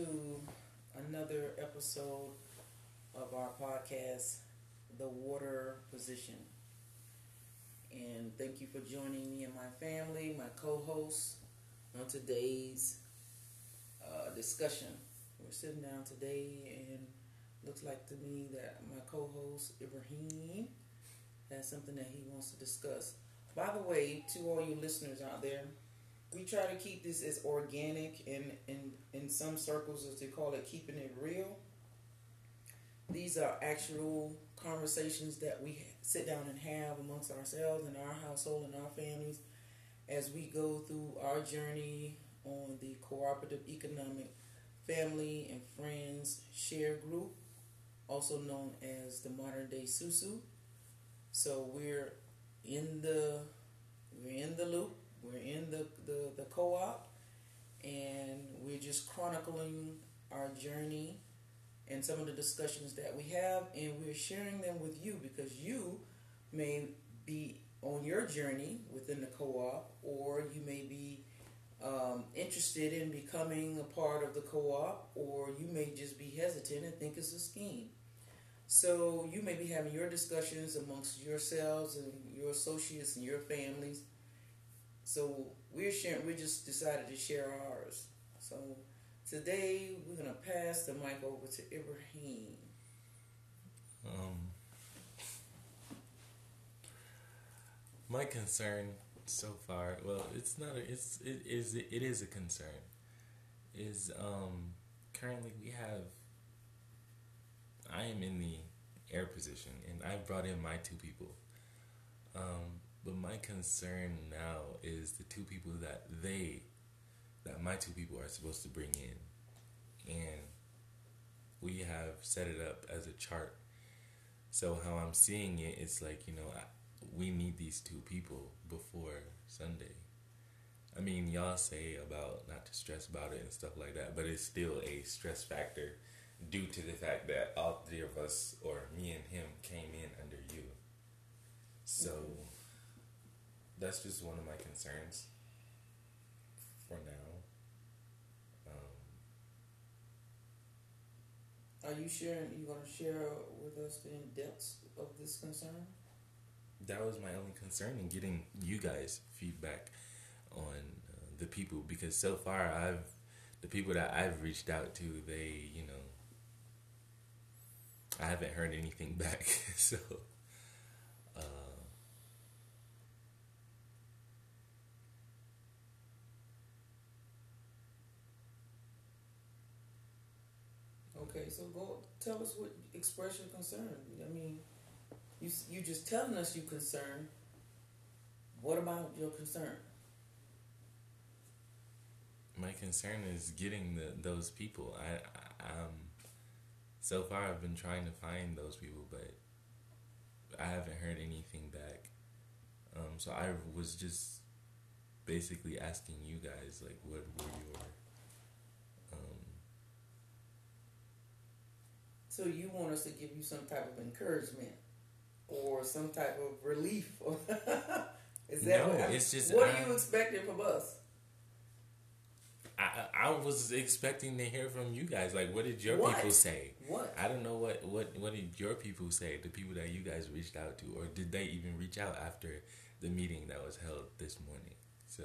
to another episode of our podcast, The Water Position. And thank you for joining me and my family, my co hosts, on today's uh, discussion. We're sitting down today, and looks like to me that my co host, Ibrahim, has something that he wants to discuss. By the way, to all you listeners out there, we try to keep this as organic and in in some circles as they call it keeping it real. These are actual conversations that we sit down and have amongst ourselves and our household and our families as we go through our journey on the cooperative economic family and friends share group also known as the modern day susu. So we're in the we're in the loop we're in the, the, the co op and we're just chronicling our journey and some of the discussions that we have, and we're sharing them with you because you may be on your journey within the co op, or you may be um, interested in becoming a part of the co op, or you may just be hesitant and think it's a scheme. So you may be having your discussions amongst yourselves and your associates and your families so we're sharing. We just decided to share ours. So today we're gonna pass the mic over to Ibrahim. Um, my concern so far, well, it's not. A, it's it is it is a concern. Is um currently we have. I am in the air position, and I brought in my two people. Um, but my concern now is the two people that they, that my two people are supposed to bring in. And we have set it up as a chart. So how I'm seeing it, it's like, you know, we need these two people before Sunday. I mean, y'all say about not to stress about it and stuff like that, but it's still a stress factor due to the fact that all three of us, or me and him, came in under you. So. That's just one of my concerns for now. Um, Are you sharing? You going to share with us the in depths of this concern? That was my only concern in getting you guys feedback on uh, the people because so far I've the people that I've reached out to they you know I haven't heard anything back so Okay, so go tell us what express your concern. I mean, you you just telling us you concerned. What about your concern? My concern is getting the those people. I, I um so far I've been trying to find those people, but I haven't heard anything back. Um, so I was just basically asking you guys like, what were your So you want us to give you some type of encouragement or some type of relief? Is that no, what, it's just what I, are you expecting from us? I, I was expecting to hear from you guys. Like, what did your what? people say? What? I don't know what, what what did your people say? The people that you guys reached out to, or did they even reach out after the meeting that was held this morning? So.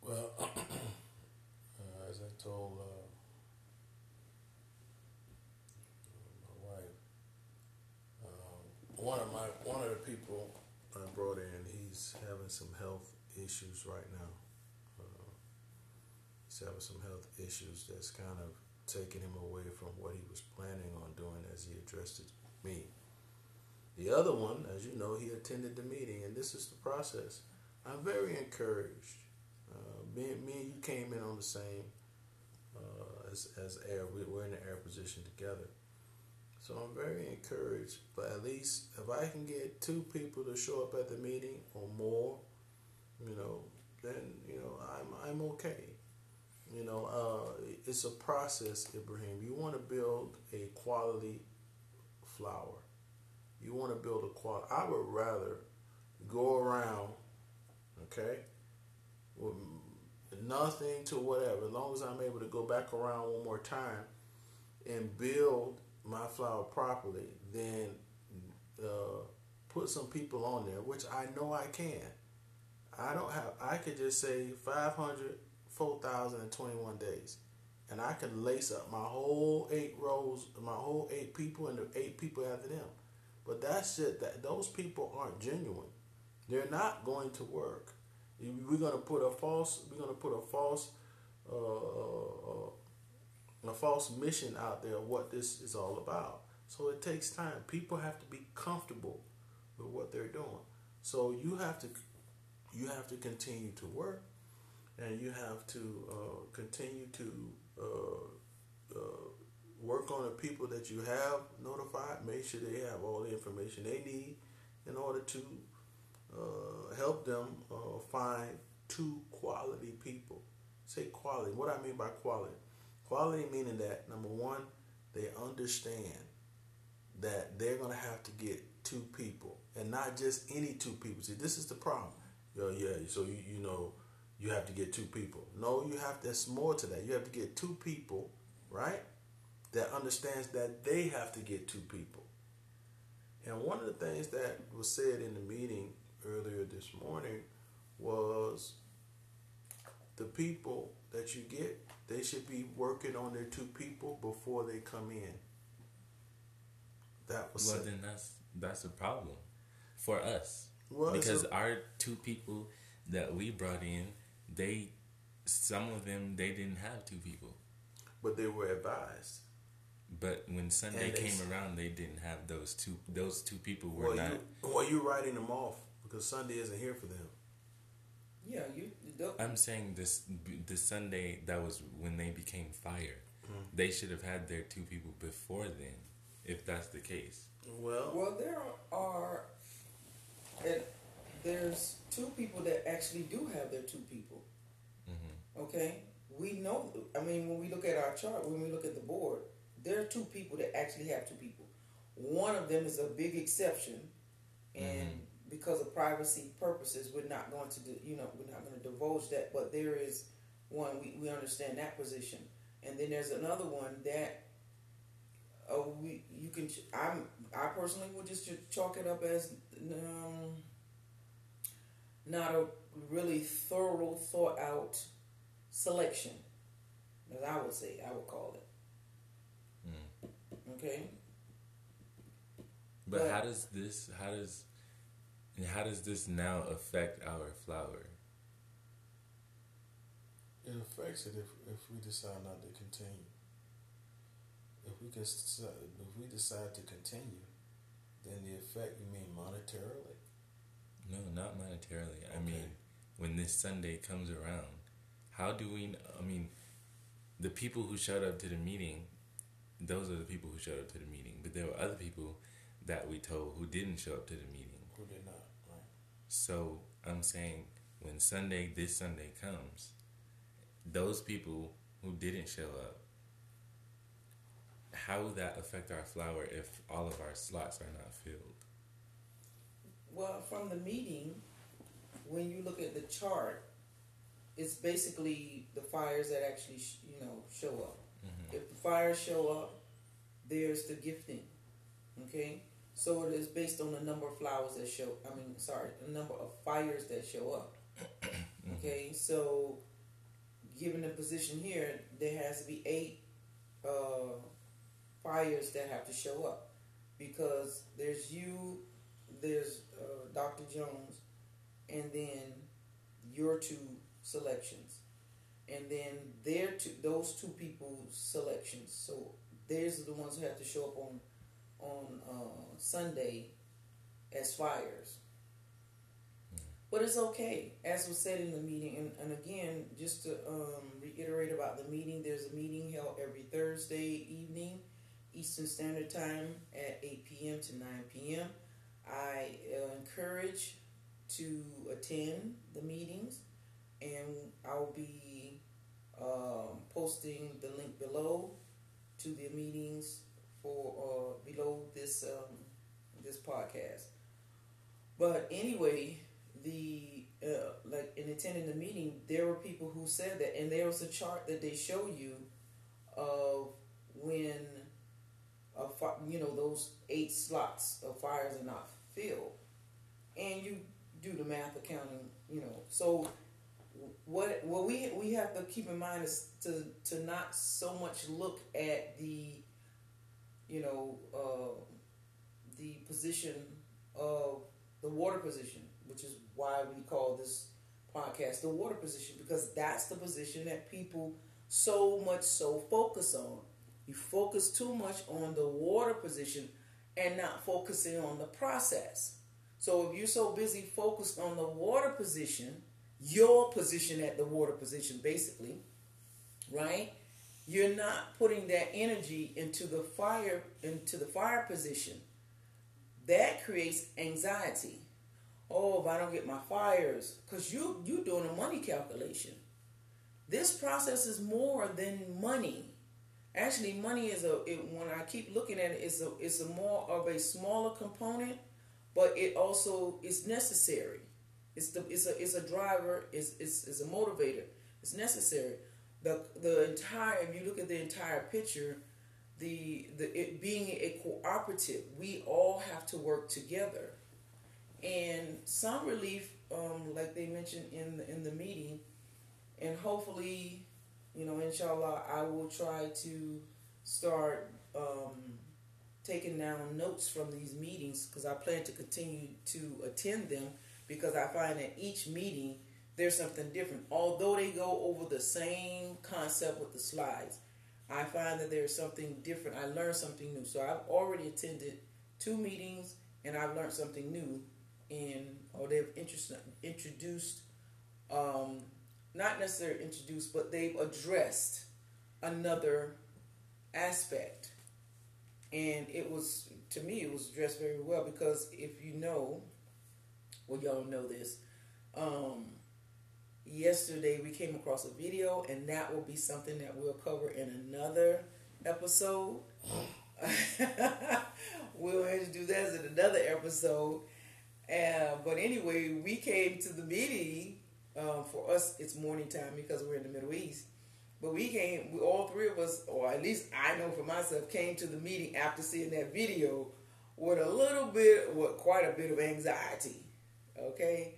Well, uh, as I told uh, one of my one of the people I brought in, he's having some health issues right now. Uh, he's having some health issues that's kind of taking him away from what he was planning on doing as he addressed it me. The other one, as you know, he attended the meeting, and this is the process. I'm very encouraged. Uh, me, me and you came in on the same uh, as as air. We're in the air position together. So I'm very encouraged. But at least if I can get two people to show up at the meeting or more, you know, then you know I'm I'm okay. You know, uh, it's a process, Ibrahim. You want to build a quality flower. You want to build a quality. I would rather go around, okay, with nothing to whatever. As long as I'm able to go back around one more time and build my flower properly, then uh, put some people on there, which I know I can. I don't have. I could just say 500, 4,021 days, and I can lace up my whole eight rows, my whole eight people, and the eight people after them. But that's it. That those people aren't genuine. They're not going to work. We're gonna put a false. We're gonna put a false, uh, uh, a false mission out there. Of what this is all about. So it takes time. People have to be comfortable with what they're doing. So you have to, you have to continue to work, and you have to uh, continue to uh, uh, work on the people that you have notified. Make sure they have all the information they need in order to uh, help them uh, find two quality people. Say quality. What I mean by quality? Quality meaning that number one, they understand that they're going to have to get two people and not just any two people. See, this is the problem. Yo, yeah, so you, you know, you have to get two people. No, you have, there's more to that. You have to get two people, right? That understands that they have to get two people. And one of the things that was said in the meeting earlier this morning was the people that you get, they should be working on their two people before they come in. That was well. said. Then that's that's a problem for us Well, because a- our two people that we brought in, they some of them they didn't have two people, but they were advised. but when Sunday they came around, they didn't have those two. Those two people were Well, not. you, well, you're writing them off because Sunday isn't here for them. Yeah, you. The- I'm saying this the Sunday that was when they became fire. Mm-hmm. They should have had their two people before then, if that's the case. Well, Well, there are, and there's two people that actually do have their two people. Mm-hmm. Okay, we know. I mean, when we look at our chart, when we look at the board, there are two people that actually have two people. One of them is a big exception, and because of privacy purposes, we're not going to do. You know, we're not going to divulge that. But there is one we we understand that position, and then there's another one that. Uh, we you can I'm I personally would just chalk it up as um, not a really thorough thought out selection, as I would say, I would call it. Okay. But But- how does this? How does? How does this now affect our flower? it affects it if, if we decide not to continue. If we can, decide, if we decide to continue, then the effect you mean monetarily? No, not monetarily. I mean, when this Sunday comes around, how do we? I mean, the people who showed up to the meeting, those are the people who showed up to the meeting. But there were other people that we told who didn't show up to the meeting. Who did not? So I'm saying when Sunday, this Sunday comes, those people who didn't show up, how will that affect our flower if all of our slots are not filled? Well, from the meeting, when you look at the chart, it's basically the fires that actually sh- you know show up. Mm-hmm. If the fires show up, there's the gifting. Okay, so it is based on the number of flowers that show. I mean, sorry, the number of fires that show up. Okay, so given the position here, there has to be eight uh, fires that have to show up because there's you, there's uh, Dr. Jones, and then your two selections, and then their two, those two people's selections. So are the ones who have to show up on on uh, Sunday as fires. But it's okay, as was said in the meeting. And, and again, just to um, reiterate about the meeting, there's a meeting held every Thursday evening, Eastern Standard Time at 8 p.m. to 9 p.m. I uh, encourage to attend the meetings, and I'll be um, posting the link below to the meetings for uh, below this um, this podcast. But anyway, the uh, like in attending the meeting, there were people who said that, and there was a chart that they show you of when a fi- you know those eight slots of fires are not filled, and you do the math accounting, you know. So what what we we have to keep in mind is to to not so much look at the you know uh, the position of the water position, which is why we call this podcast the water position because that's the position that people so much so focus on. You focus too much on the water position and not focusing on the process. So if you're so busy focused on the water position, your position at the water position basically, right? You're not putting that energy into the fire into the fire position. That creates anxiety. Oh, if I don't get my fires, because you you're doing a money calculation. This process is more than money. Actually, money is a it, when I keep looking at it, it's a it's a more of a smaller component, but it also is necessary. It's the it's a it's a driver. It's it's, it's a motivator. It's necessary. The the entire if you look at the entire picture, the the it being a cooperative, we all have to work together. And some relief, um, like they mentioned in the, in the meeting, and hopefully, you know, inshallah, I will try to start um, taking down notes from these meetings because I plan to continue to attend them because I find that each meeting there's something different. Although they go over the same concept with the slides, I find that there's something different. I learned something new. So I've already attended two meetings and I've learned something new in or they've introduced um, not necessarily introduced, but they've addressed another aspect. And it was to me it was addressed very well because if you know, well y'all know this, um, yesterday we came across a video and that will be something that we'll cover in another episode. we'll have to do that in another episode. Uh, but anyway, we came to the meeting. Uh, for us, it's morning time because we're in the Middle East. But we came, we, all three of us, or at least I know for myself, came to the meeting after seeing that video with a little bit, with quite a bit of anxiety. Okay?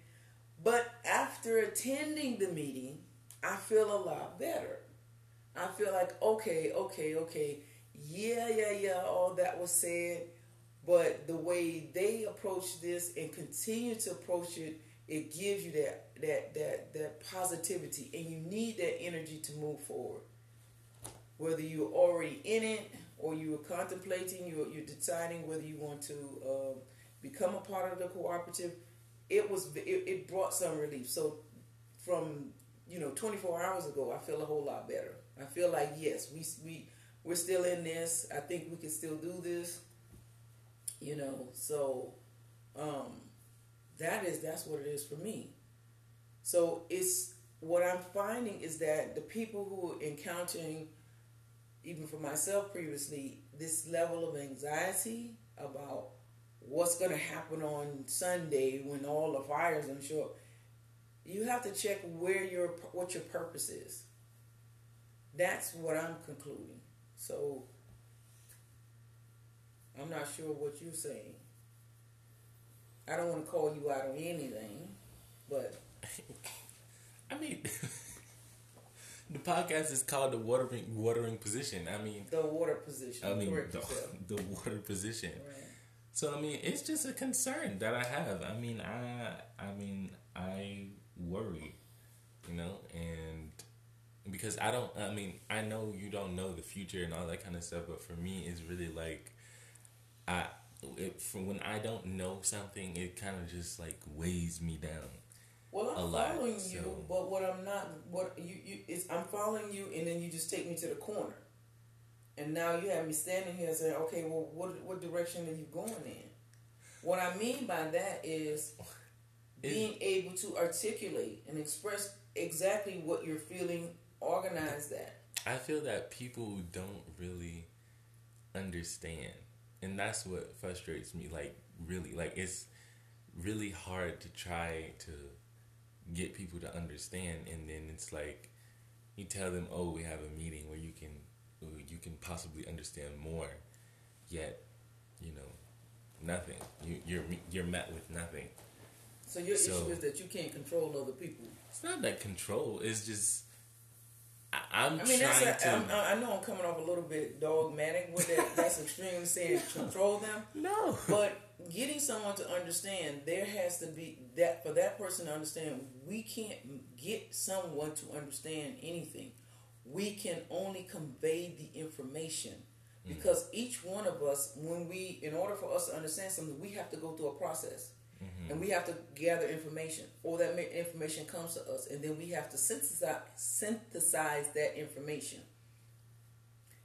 But after attending the meeting, I feel a lot better. I feel like, okay, okay, okay. Yeah, yeah, yeah, all that was said. But the way they approach this and continue to approach it, it gives you that that that that positivity, and you need that energy to move forward. Whether you're already in it or you are contemplating, you're, you're deciding whether you want to uh, become a part of the cooperative. It was it, it brought some relief. So from you know 24 hours ago, I feel a whole lot better. I feel like yes, we we we're still in this. I think we can still do this you know so um that is that's what it is for me so it's what i'm finding is that the people who are encountering even for myself previously this level of anxiety about what's going to happen on sunday when all the fires i'm sure you have to check where your what your purpose is that's what i'm concluding so I'm not sure what you're saying. I don't want to call you out on anything, but I mean, the podcast is called the watering watering position. I mean, the water position. I mean, the, the, water position. Right. So I mean, it's just a concern that I have. I mean, I I mean, I worry, you know, and because I don't. I mean, I know you don't know the future and all that kind of stuff, but for me, it's really like I it, from when I don't know something, it kind of just like weighs me down. Well, I'm following so. you, but what I'm not, what you you is I'm following you, and then you just take me to the corner, and now you have me standing here saying, okay, well, what what direction are you going in? What I mean by that is being able to articulate and express exactly what you're feeling, organize that. I feel that people don't really understand and that's what frustrates me like really like it's really hard to try to get people to understand, and then it's like you tell them, "Oh, we have a meeting where you can you can possibly understand more," yet you know nothing. You, you're you're met with nothing. So your So- issue is that you can't control other people. It's not that control. It's just I, I'm I mean, that's trying a, to. I'm, I know I'm coming off a little bit dogmatic with that. That's extreme saying control them. no. But getting someone to understand, there has to be that for that person to understand. We can't get someone to understand anything. We can only convey the information. Mm. Because each one of us, when we, in order for us to understand something, we have to go through a process. Mm-hmm. And we have to gather information, or that information comes to us, and then we have to synthesize, synthesize that information.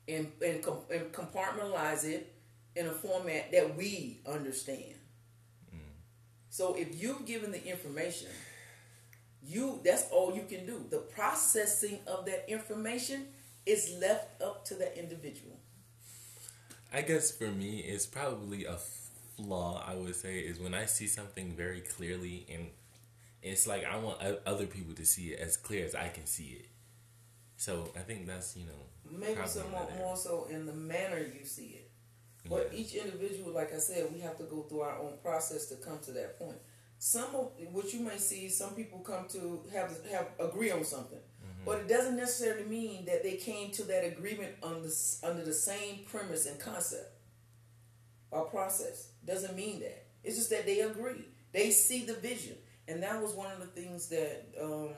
And, and, com- and compartmentalize it in a format that we understand. Mm. So if you've given the information, you that's all you can do. The processing of that information is left up to the individual. I guess for me, it's probably a flaw. I would say is when I see something very clearly, and it's like I want other people to see it as clear as I can see it. So I think that's you know Maybe somewhat more so in the manner you see it. But Yeah. each individual, like I said, we have to go through our own process to come to that point. Some of what you may see, some people come to have have agree on something, but it doesn't necessarily mean that they came to that agreement on the, under the same premise and concept or process. Doesn't mean that. It's just that they agree. They see the vision, and that was one of the things that um,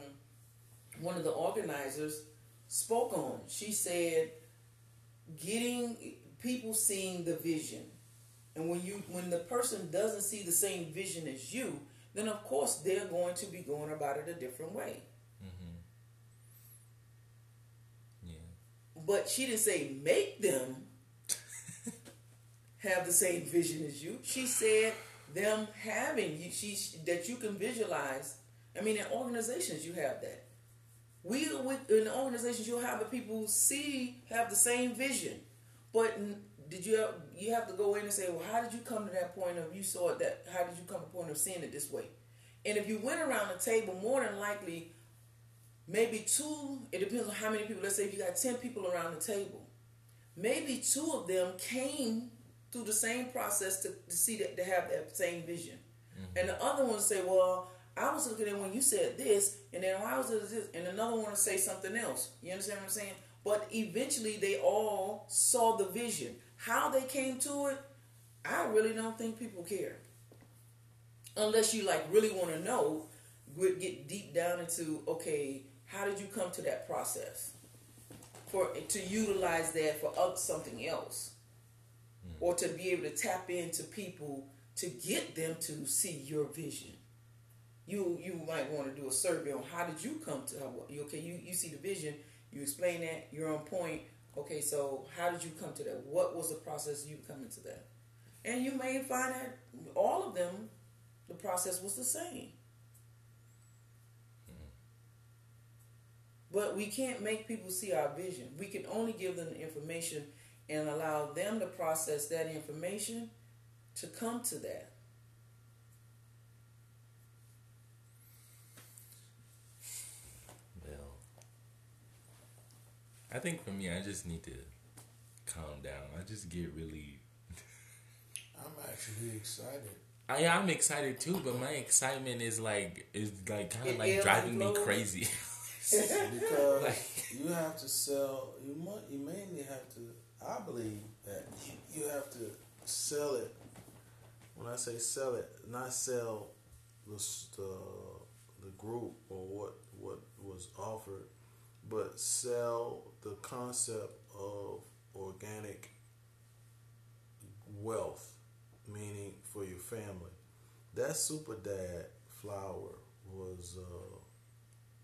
one of the organizers spoke on. She said, getting people seeing the vision, and when you when the person doesn't see the same vision as you, then of course they're going to be going about it a different way. Mm-hmm. yeah. But she didn't say make them have the same vision as you. She said them having you she that you can visualize. I mean, in organizations you have that. We with in organizations you'll have the people who see have the same vision, but did you you have to go in and say, well, how did you come to that point of you saw it that? How did you come to the point of seeing it this way? And if you went around the table, more than likely, maybe two. It depends on how many people. Let's say if you got ten people around the table, maybe two of them came through the same process to, to see that to have that same vision, mm-hmm. and the other one say, well. I was looking at when you said this, and then I was this, and another one to say something else. You understand what I'm saying? But eventually, they all saw the vision. How they came to it, I really don't think people care, unless you like really want to know. Get deep down into okay, how did you come to that process? For to utilize that for something else, hmm. or to be able to tap into people to get them to see your vision you you might want to do a survey on how did you come to you okay you, you see the vision you explain that you're on point okay so how did you come to that? What was the process you coming to that? And you may find that all of them the process was the same. Mm-hmm. But we can't make people see our vision. We can only give them the information and allow them to process that information to come to that Well, I think for me, I just need to calm down. I just get really. I'm actually excited. Uh, I, I'm excited too, but my excitement is like is like kind of like ebbs driving me crazy. because Like- you have to sell. You mu- you mainly have to. I believe that you, you have to sell it. When I say sell it, not sell the the, the group or what what was offered, but sell the concept of organic wealth, meaning for your family. That super dad flower was. Uh,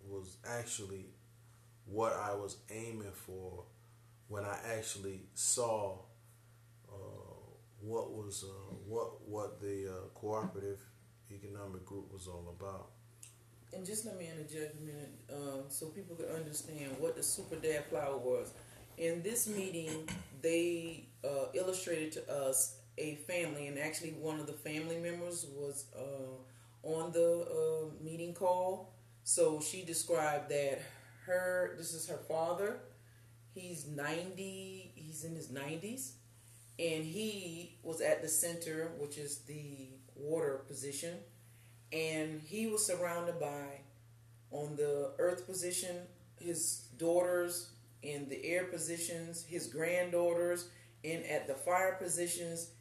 was actually what I was aiming for when I actually saw uh, what was uh, what what the uh, cooperative economic group was all about. And just let me interject a minute, um, so people can understand what the Super Dad Flower was. In this meeting, they uh, illustrated to us a family, and actually one of the family members was uh, on the uh, meeting call, So she described that her this is her father. He's 90, he's in his 90s and he was at the center, which is the water position, and he was surrounded by on the earth position his daughters in the air positions, his granddaughters, and at the fire positions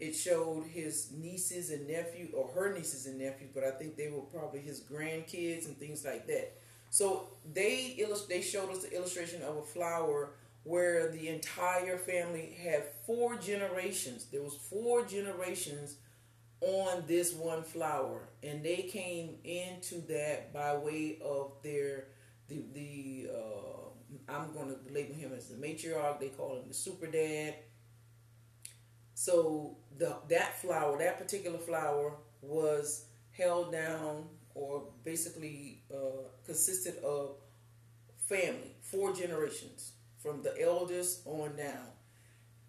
it showed his nieces and nephew, or her nieces and nephews, but I think they were probably his grandkids and things like that. So they illust- they showed us the illustration of a flower where the entire family had four generations. There was four generations on this one flower, and they came into that by way of their the the. Uh, I'm going to label him as the matriarch. They call him the super dad so the that flower, that particular flower, was held down or basically uh, consisted of family, four generations from the eldest on down.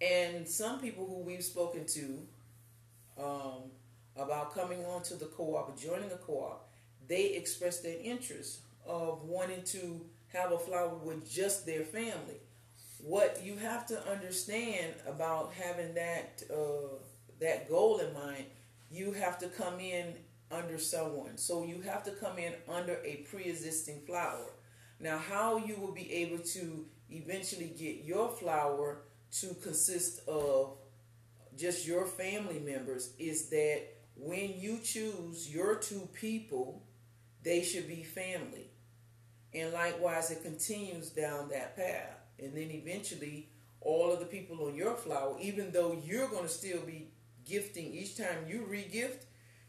And some people who we've spoken to um, about coming on to the co-op joining a co-op, they expressed their interest of wanting to have a flower with just their family what you have to understand about having that uh, that goal in mind, you have to come in under someone. So you have to come in under a pre-existing flower. Now, how you will be able to eventually get your flower to consist of just your family members is that when you choose your two people, they should be family. And likewise, it continues down that path and then eventually all of the people on your flower, even though you're going to still be gifting each time you regift,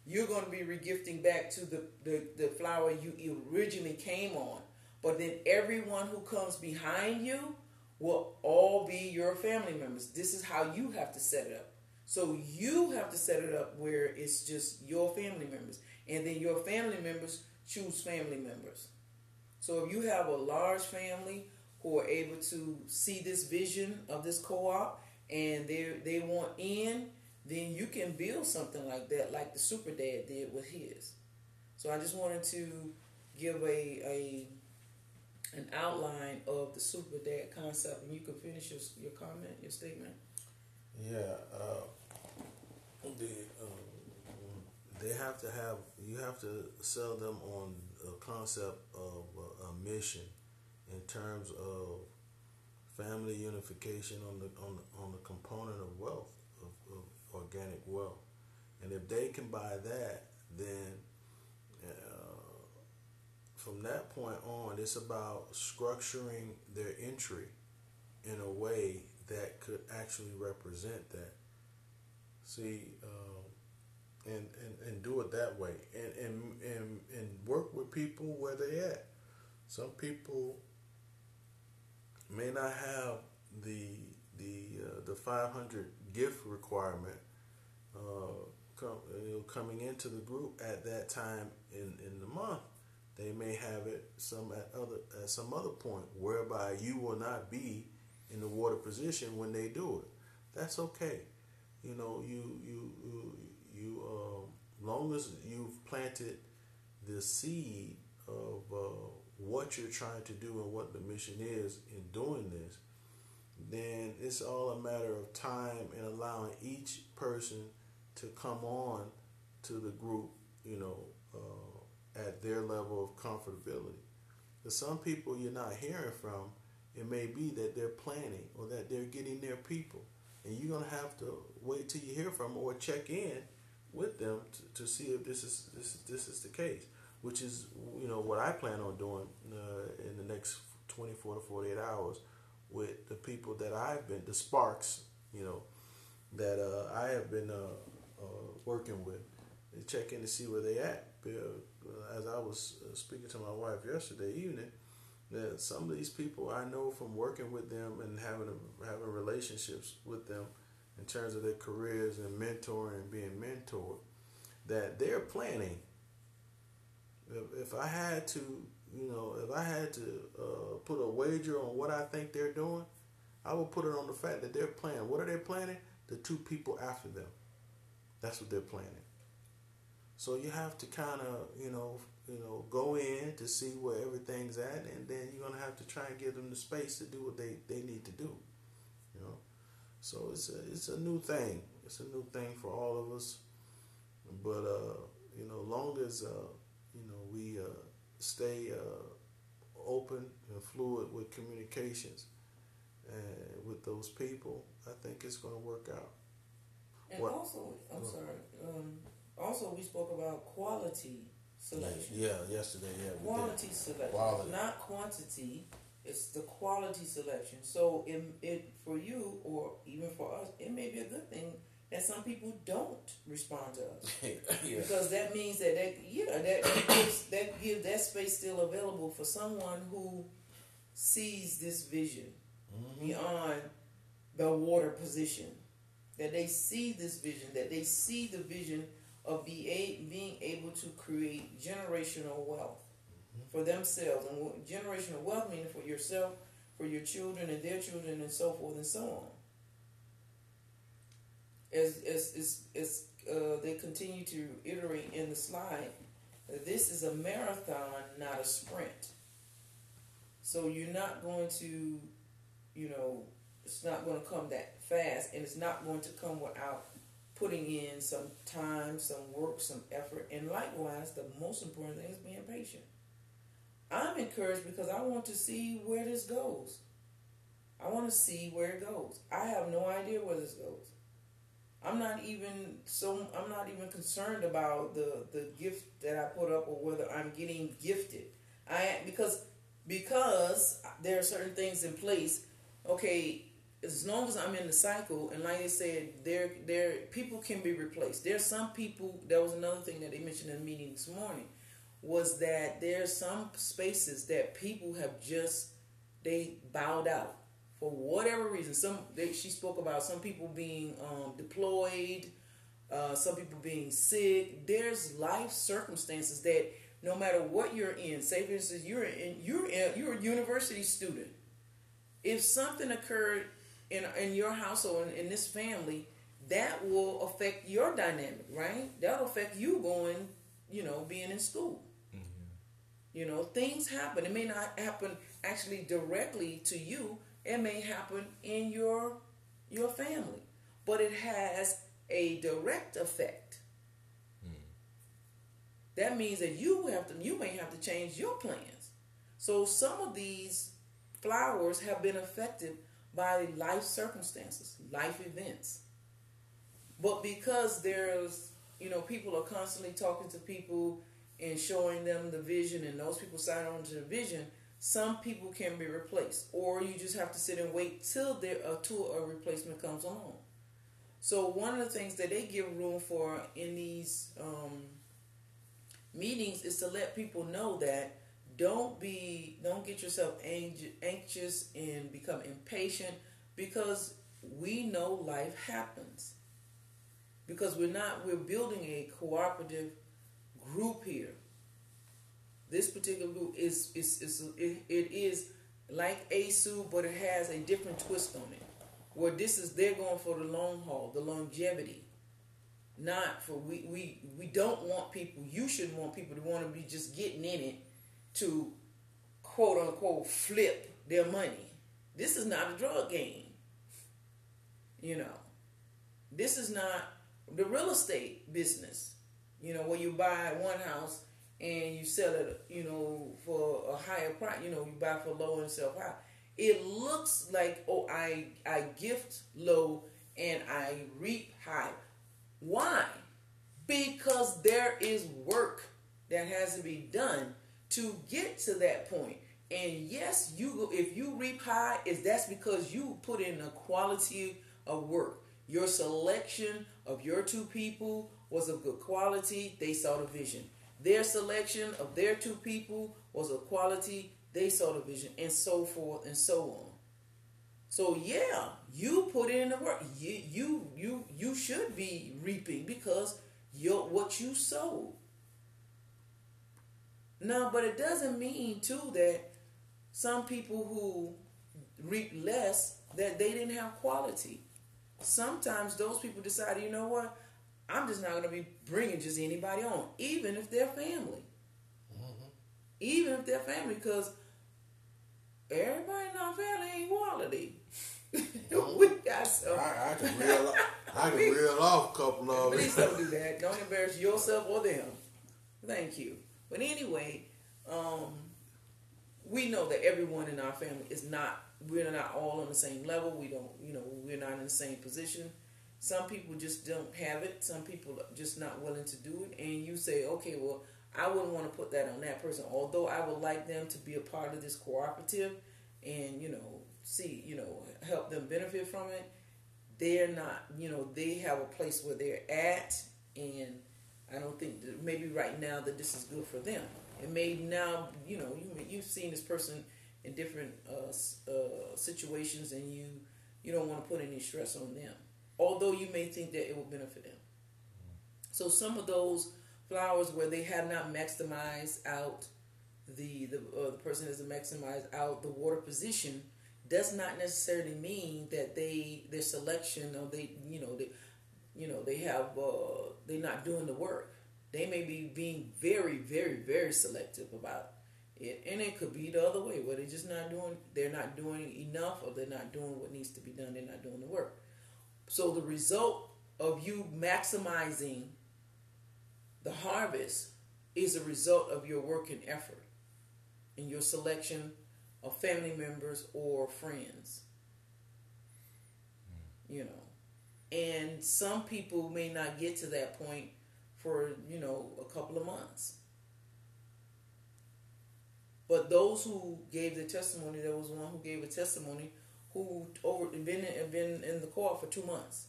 you're going to be regifting back to the, the, the flower you originally came on. But then everyone who comes behind you will all be your family members. This is how you have to set it up. So you have to set it up where it's just your family members. And then your family members choose family members. So if you have a large family who are able to see this vision of this co-op and they they want in, then you can build something like that, like the Super Dad did with his. So I just wanted to give a a an outline of the Super Dad concept, and you can finish your your comment, your statement. Yeah, uh, the um, they have to have you have to sell them on a concept of a, mission in terms of family unification on the on the, on the component of wealth of, of organic wealth, and if they can buy that, then uh, from that point on, it's about structuring their entry in a way that could actually represent that. See, um, and, and, and do it that way, and, and and and work with people where they at. Some people may not have the the uh, the 500 gift requirement uh, come, you know, coming into the group at that time in, in the month. They may have it some at other at some other point whereby you will not be in the water position when they do it. That's okay. You know, you you you, um, long as you've planted the seed of uh, what you're trying to do and what the mission is in doing this, then it's all a matter of time and allowing each person to come on to the group, you know, uh, at their level of comfortability. For some people you're not hearing from, it may be that they're planning or that they're getting their people. And you're gonna have to wait till you hear from them or check in with them to, to see if this is this this is the case which is you know what I plan on doing uh, in the next 24 to 48 hours with the people that I've been the sparks you know that uh, I have been uh, uh working with and check in to see where they at as I was uh, speaking to my wife yesterday evening that some of these people I know from working with them and having a, having relationships with them in terms of their careers and mentoring and being mentored that they're planning if, if I had to, you know, if I had to uh, put a wager on what I think they're doing, I would put it on the fact that they're planning. What are they planning? The two people after them. That's what they're planning. So you have to kind of, you know, you know, go in to see where everything's at, and then you're gonna have to try and give them the space to do what they, they need to do. You know, so it's a it's a new thing. It's a new thing for all of us. But uh, you know, long as uh, you know we uh, stay uh, open and fluid with communications and with those people, I think it's to work out. And What- also, I'm sorry. Um, also, we spoke about quality selection. Yeah, yesterday, yeah, quality selection, Quality. not quantity. It's the quality selection. So it, it for you or even for us, it may be a good thing that some people don't respond to us yeah. because that means that that yeah that that gives, that gives that space still available for someone who sees this vision Mhm. beyond the water position. That they see this vision, that they see the vision of be being able to create generational wealth for themselves. And generational wealth meaning for yourself, for your children and their children, and so forth and so on. As, as, as, as uh, they continue to iterate in the slide, this is a marathon, not a sprint. So you're not going to you know, it's not going to come that fast, and it's not going to come without putting in some time, some work, some effort, and likewise, the most important thing is being patient. I'm encouraged because I want to see where this goes. I want to see where it goes. I have no idea where this goes. I'm not even so. I'm not even concerned about the the gift that I put up or whether I'm getting gifted. I because because there are certain things in place okay, as long as I'm in the cycle, and like I said, there there people can be replaced. There's some people. That was another thing that they mentioned in the meeting this morning, was that there's some spaces that people have just they bowed out for whatever reason. Some they, she spoke about some people being um, deployed, uh, some people being sick. There's life circumstances that no matter what you're in, say for instance you're in you're in, you're a university student if something occurred in in your household in, in this family, that will affect your dynamic, right? That'll affect you going, you know, being in school. Mm-hmm. You know, things happen. It may not happen actually directly to you. It may happen in your your family, but it has a direct effect. Mm. That means that you have to you may have to change your plans. So some of these flowers have been affected by life circumstances, life events. But because there's, you know, people are constantly talking to people and showing them the vision, and those people sign on to the vision, some people can be replaced, or you just have to sit and wait till there uh, till a replacement comes along. So one of the things that they give room for in these um, meetings is to let people know that don't be don't get yourself anxious and become impatient because we know life happens. Because we're not we're building a cooperative group here. This particular group is is, is it, it is like ASU but it has a different twist on it. Where this is they're going for the long haul the longevity. Not for we we we don't want people you shouldn't want people to want to be just getting in it to quote unquote flip their money. This is not a drug game. You know, this is not the real estate business. You know, where you buy one house and you sell it, you know, for a higher price. You know, you buy for low and sell high. It looks like oh, I I gift low and I reap high. Why? Because there is work that has to be done to get to that point. And yes, you if you reap high, is that's because you put in a quality of work. Your selection of your two people was of good quality. They saw the vision. Their selection of their two people was of quality. They saw the vision, and so forth and so on. So yeah, you put in the work. You you you you should be reaping because you're what you sowed. No, but it doesn't mean too that some people who reap less that they didn't have quality. Sometimes those people decide, you know what, I'm just not going to be bringing just anybody on, even if they're family. Mm-hmm. Even if they're family, because everybody in our family ain't quality. we got some. I, I can reel, I can reel off a couple of Please don't do that. Don't embarrass yourself or them. Thank you. But anyway, um, we know that everyone in our family is not. We're not all on the same level. We don't. You know, we're not in the same position. Some people just don't have it. Some people are just not willing to do it. And you say, okay, well, I wouldn't want to put that on that person. Although I would like them to be a part of this cooperative, and you know, see, you know, help them benefit from it. They're not. You know, they have a place where they're at, and I don't think that maybe right now that this is good for them. It may now, you know, you you've seen this person in different uh, uh, situations, and you you don't want to put any stress on them. Although you may think that it will benefit them. So some of those flowers where they have not maximized out the the uh, the person hasn't maximized out the water position does not necessarily mean that they their selection or they you know they you know they have uh, they're not doing the work. They may be being very very very selective about it, and it could be the other way where they're just not doing they're not doing enough or they're not doing what needs to be done. They're not doing the work. So the result of you maximizing the harvest is a result of your work and effort and your selection of family members or friends. Hmm. You know, and some people may not get to that point for you know a couple of months. But those who gave the testimony, there was one who gave a testimony who over been in, been in the court for two months.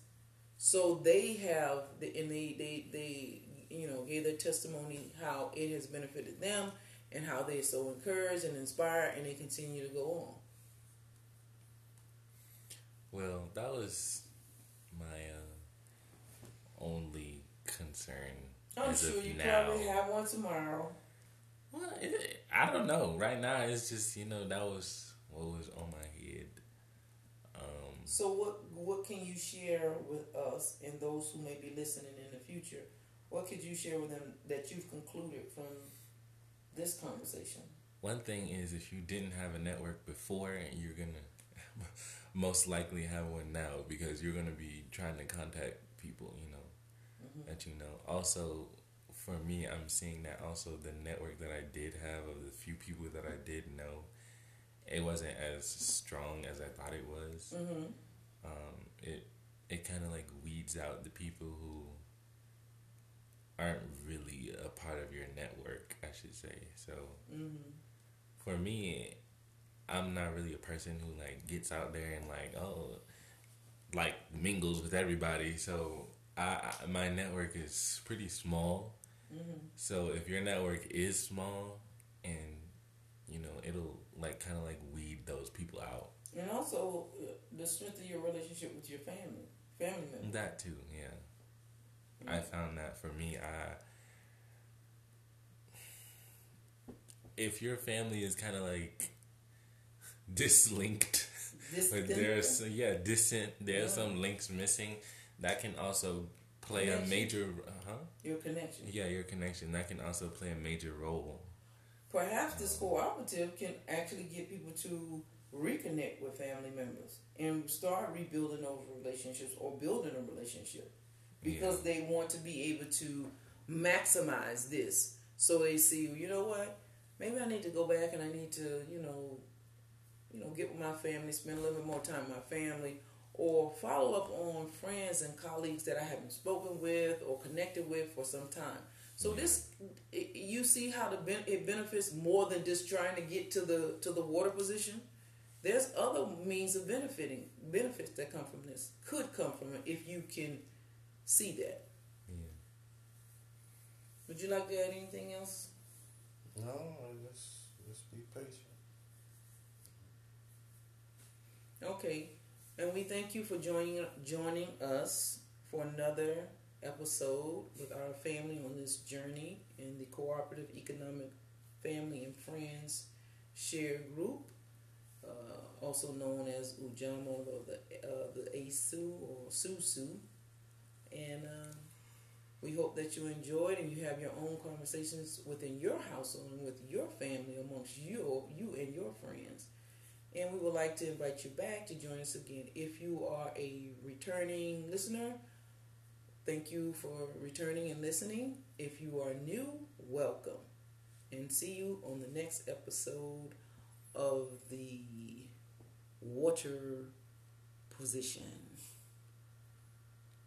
So they have the and they, they they you know gave their testimony how it has benefited them and how they're so encouraged and inspired and they continue to go on. Well, that was my uh, only concern. I'm as sure you now. probably have one tomorrow. Well, it, I don't know. Right now, it's just you know that was what was on my head. Um, So what what can you share with us and those who may be listening in the future? What could you share with them that you've concluded from this conversation? one thing is, if you didn't have a network before, you're gonna most likely have one now because you're gonna be trying to contact people, you know, that you know. Also, for me, I'm seeing that also the network that I did have of the few people that I did know, it wasn't as strong as I thought it was. Mm-hmm. um, it it kind of like weeds out the people who aren't really a part of your network, I should say. So Mm-hmm. for me, I'm not really a person who like gets out there and like oh, like mingles with everybody. So I, I my network is pretty small. Mm-hmm. So if your network is small, and you know it'll like kind of like weed those people out. And also the strength of your relationship with your family, family members. That too, yeah. I found that for me, I if your family is kind of like dislinked, there's yeah distant, there's some links missing. That can also play a major, uh huh. your connection. Yeah, your connection that can also play a major role. Perhaps this cooperative can actually get people to reconnect with family members and start rebuilding those relationships or building a relationship because they want to be able to maximize this. So they see, you know what? Maybe I need to go back and I need to, you know, you know, get with my family, spend a little bit more time with my family, or follow up on friends and colleagues that I haven't spoken with or connected with for some time. So this, it, you see how the ben- it benefits more than just trying to get to the to the water position. There's other means of benefiting benefits that come from this. Could come from it if you can see that. Yeah. Would you like to add anything else? No, just just be patient. Okay, and we thank you for joining joining us for another episode with our family on this journey in the cooperative economic family and friends share group, uh, also known as Ujamaa or the uh, the ASU or SUSU, and uh, We hope that you enjoyed and you have your own conversations within your household and with your family amongst you, you and your friends. And we would like to invite you back to join us again. If you are a returning listener, thank you for returning and listening. If you are new, welcome. And see you on the next episode of the water position.